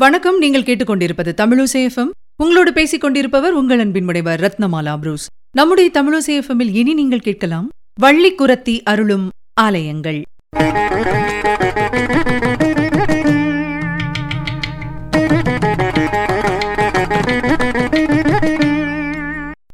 வணக்கம். நீங்கள் கேட்டுக்கொண்டிருப்பது தமிழசேஃபம் உங்களோடு பேசிக் கொண்டிருப்பவர் உங்கள் அன்பின் முனைவர் ரத்னமாலா புரூஸ். நம்முடைய தமிழசேஃபமில் இனி நீங்கள் கேட்கலாம் வள்ளி குரத்தி அருளும் ஆலயங்கள்.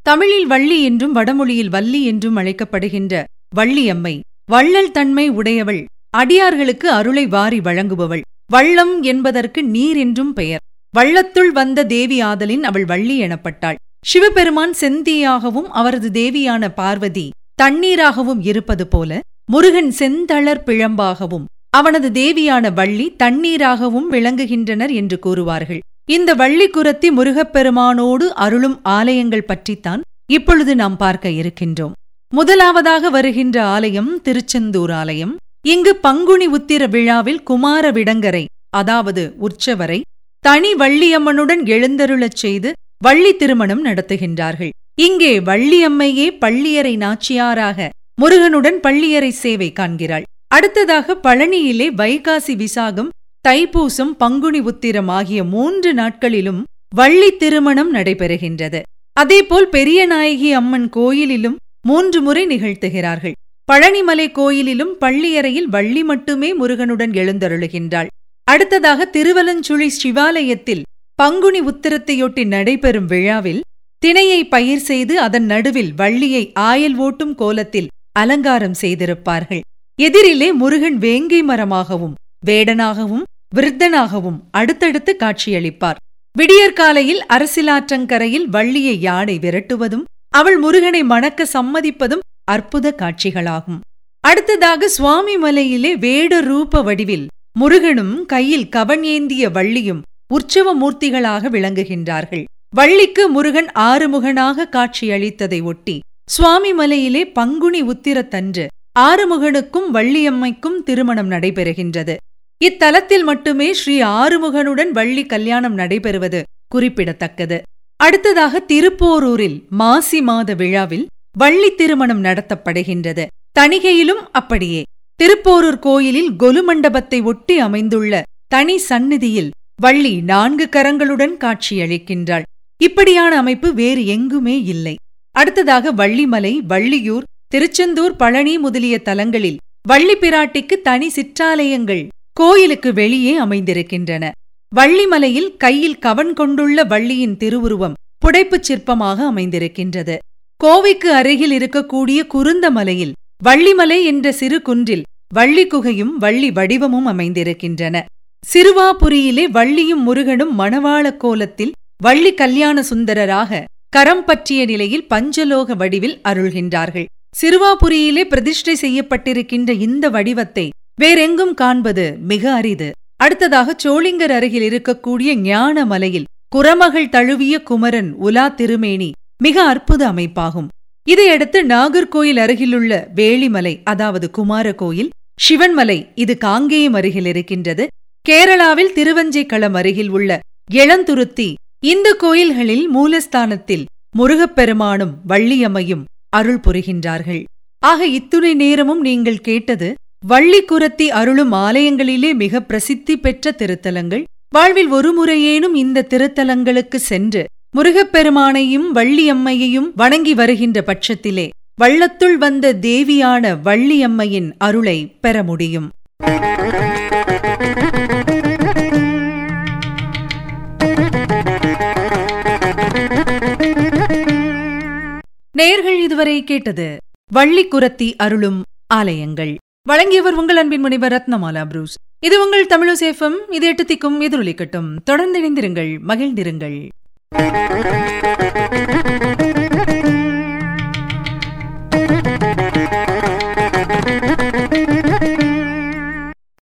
தமிழில் வள்ளி என்றும் வடமொழியில் வள்ளி என்றும் அழைக்கப்படுகின்ற வள்ளியம்மை வள்ளல் தன்மை உடையவள் அடியார்களுக்கு அருளை வாரி வழங்குபவள். வள்ளம் என்பதற்கு நீர் என்றும் பெயர். வள்ளத்துள் வந்த தேவி ஆதலின் அவள் வள்ளி எனப்பட்டாள். சிவபெருமான் செந்தியாகவும் அவரது தேவியான பார்வதி தண்ணீராகவும் இருப்பது போல முருகன் செந்தளர் பிழம்பாகவும் அவனது தேவியான வள்ளி தண்ணீராகவும் விளங்குகின்றனர் என்று கூறுவார்கள். இந்த வள்ளி குரத்தி முருகப்பெருமானோடு அருளும் ஆலயங்கள் பற்றித்தான் இப்பொழுது நாம் பார்க்க இருக்கின்றோம். முதலாவதாக வருகின்ற ஆலயம் திருச்செந்தூர் ஆலயம். இங்கு பங்குனி உத்திர விழாவில் குமார விடங்கரை அதாவது உற்சவரை தனி வள்ளியம்மனுடன் எழுந்தருளச் செய்து வள்ளி திருமணம் நடத்துகின்றார்கள். இங்கே வள்ளியம்மையே பள்ளியறை நாச்சியாராக முருகனுடன் பள்ளியறை சேவை காண்கிறாள். அடுத்ததாக பழனியிலே வைகாசி விசாகம் தைப்பூசம் பங்குனி உத்திரம் ஆகிய மூன்று நாட்களிலும் வள்ளி திருமணம் நடைபெறுகின்றது. அதேபோல் பெரியநாயகி அம்மன் கோயிலிலும் மூன்று முறை நிகழ்த்துகிறார்கள். பழனிமலை கோயிலிலும் பள்ளியறையில் வள்ளி மட்டுமே முருகனுடன் எழுந்தருளுகின்றாள். அடுத்ததாக திருவலஞ்சுழி சிவாலயத்தில் பங்குனி உத்திரத்தையொட்டி நடைபெறும் விழாவில் திணையை பயிர் செய்து அதன் நடுவில் வள்ளியை ஆயல் ஓட்டும் கோலத்தில் அலங்காரம் செய்திருப்பார்கள். எதிரிலே முருகன் வேங்கை மரமாகவும் வேடனாகவும் விருத்தனாகவும் அடுத்தடுத்து காட்சியளிப்பார். விடியற்காலையில் அரசிலாற்றங்கரையில் வள்ளியை யானை விரட்டுவதும் அவள் முருகனை மணக்க சம்மதிப்பதும் அற்புத காட்சிகளாகும். அடுத்ததாக சுவாமி மலையிலே வேட ரூப வடிவில் முருகனும் கையில் கவன் ஏந்திய வள்ளியும் உற்சவ மூர்த்திகளாக விளங்குகின்றார்கள். வள்ளிக்கு முருகன் ஆறுமுகனாக காட்சியளித்ததை ஒட்டி சுவாமி மலையிலே பங்குனி உத்திரத்தன்று ஆறுமுகனுக்கும் வள்ளியம்மைக்கும் திருமணம் நடைபெறுகின்றது. இத்தலத்தில் மட்டுமே ஸ்ரீ ஆறுமுகனுடன் வள்ளி கல்யாணம் நடைபெறுவது குறிப்பிடத்தக்கது. அடுத்ததாக திருப்போரூரில் மாசி மாத விழாவில் வள்ளி திருமணம் நடத்தப்படுகின்றது. தணிகையிலும் அப்படியே. திருப்போரூர் கோயிலில் கொலு மண்டபத்தை ஒட்டி அமைந்துள்ள தனி சந்நிதியில் வள்ளி நான்கு கரங்களுடன் காட்சியளிக்கின்றாள். இப்படியான அமைப்பு வேறு எங்குமே இல்லை. அடுத்ததாக வள்ளிமலை வள்ளியூர் திருச்செந்தூர் பழனி முதலிய தலங்களில் வள்ளி பிராட்டிக்கு தனி சிற்றாலயங்கள் கோயிலுக்கு வெளியே அமைந்திருக்கின்றன. வள்ளிமலையில் கையில் கவன் கொண்டுள்ள வள்ளியின் திருவுருவம் புடைப்புச் சிற்பமாக அமைந்திருக்கின்றது. கோவைக்கு அருகில் இருக்கக்கூடிய குருந்தமலையில் வள்ளிமலை என்ற சிறு குன்றில் வள்ளி குகையும் வள்ளி வடிவமும் அமைந்திருக்கின்றன. சிறுவாபுரியிலே வள்ளியும் முருகனும் மணவாள கோலத்தில் வள்ளி கல்யாண சுந்தரராக கரம் பற்றிய நிலையில் பஞ்சலோக வடிவில் அருள்கின்றார்கள். சிறுவாபுரியிலே பிரதிஷ்டை செய்யப்பட்டிருக்கின்ற இந்த வடிவத்தை வேறெங்கும் காண்பது மிக அரிது. அடுத்ததாக சோளிங்கர் அருகில் இருக்கக்கூடிய ஞான மலையில் குரமகள் தழுவிய குமரன் உலா திருமேனி மிக அற்புத அமைப்பாகும். இதையடுத்து நாகர்கோயில் அருகிலுள்ள வேளிமலை அதாவது குமார கோயில் சிவன்மலை இது காங்கேயம் அருகில் இருக்கின்றது. கேரளாவில் திருவஞ்சைக்களம் அருகில் உள்ள இளந்துருத்தி இந்த கோயில்களில் மூலஸ்தானத்தில் முருகப்பெருமானும் வள்ளியம்மையும் அருள் புரிகின்றார்கள். ஆக இத்துணை நேரமும் நீங்கள் கேட்டது வள்ளிக்குரத்தி அருளும் ஆலயங்களிலே மிக பிரசித்தி பெற்ற திருத்தலங்கள். வாழ்வில் ஒருமுறையேனும் இந்த திருத்தலங்களுக்கு சென்று முருகப்பெருமானையும் வள்ளியம்மையையும் வணங்கி வருகின்ற பட்சத்திலே வள்ளத்துள் வந்த தேவியான வள்ளியம்மையின் அருளை பெற முடியும். நேர்கள் இதுவரை கேட்டது வள்ளி குரத்தி அருளும் ஆலயங்கள். வழங்கியவர் உங்கள் அன்பின் முனைவர் ரத்னமாலா புரூஸ். இது உங்கள் தமிழசேஃபம் இது எட்டு திக்கும் எதிரொலிக்கட்டும். தொடர்ந்து இணைந்திருங்கள். மகிழ்ந்திருங்கள். Thank you.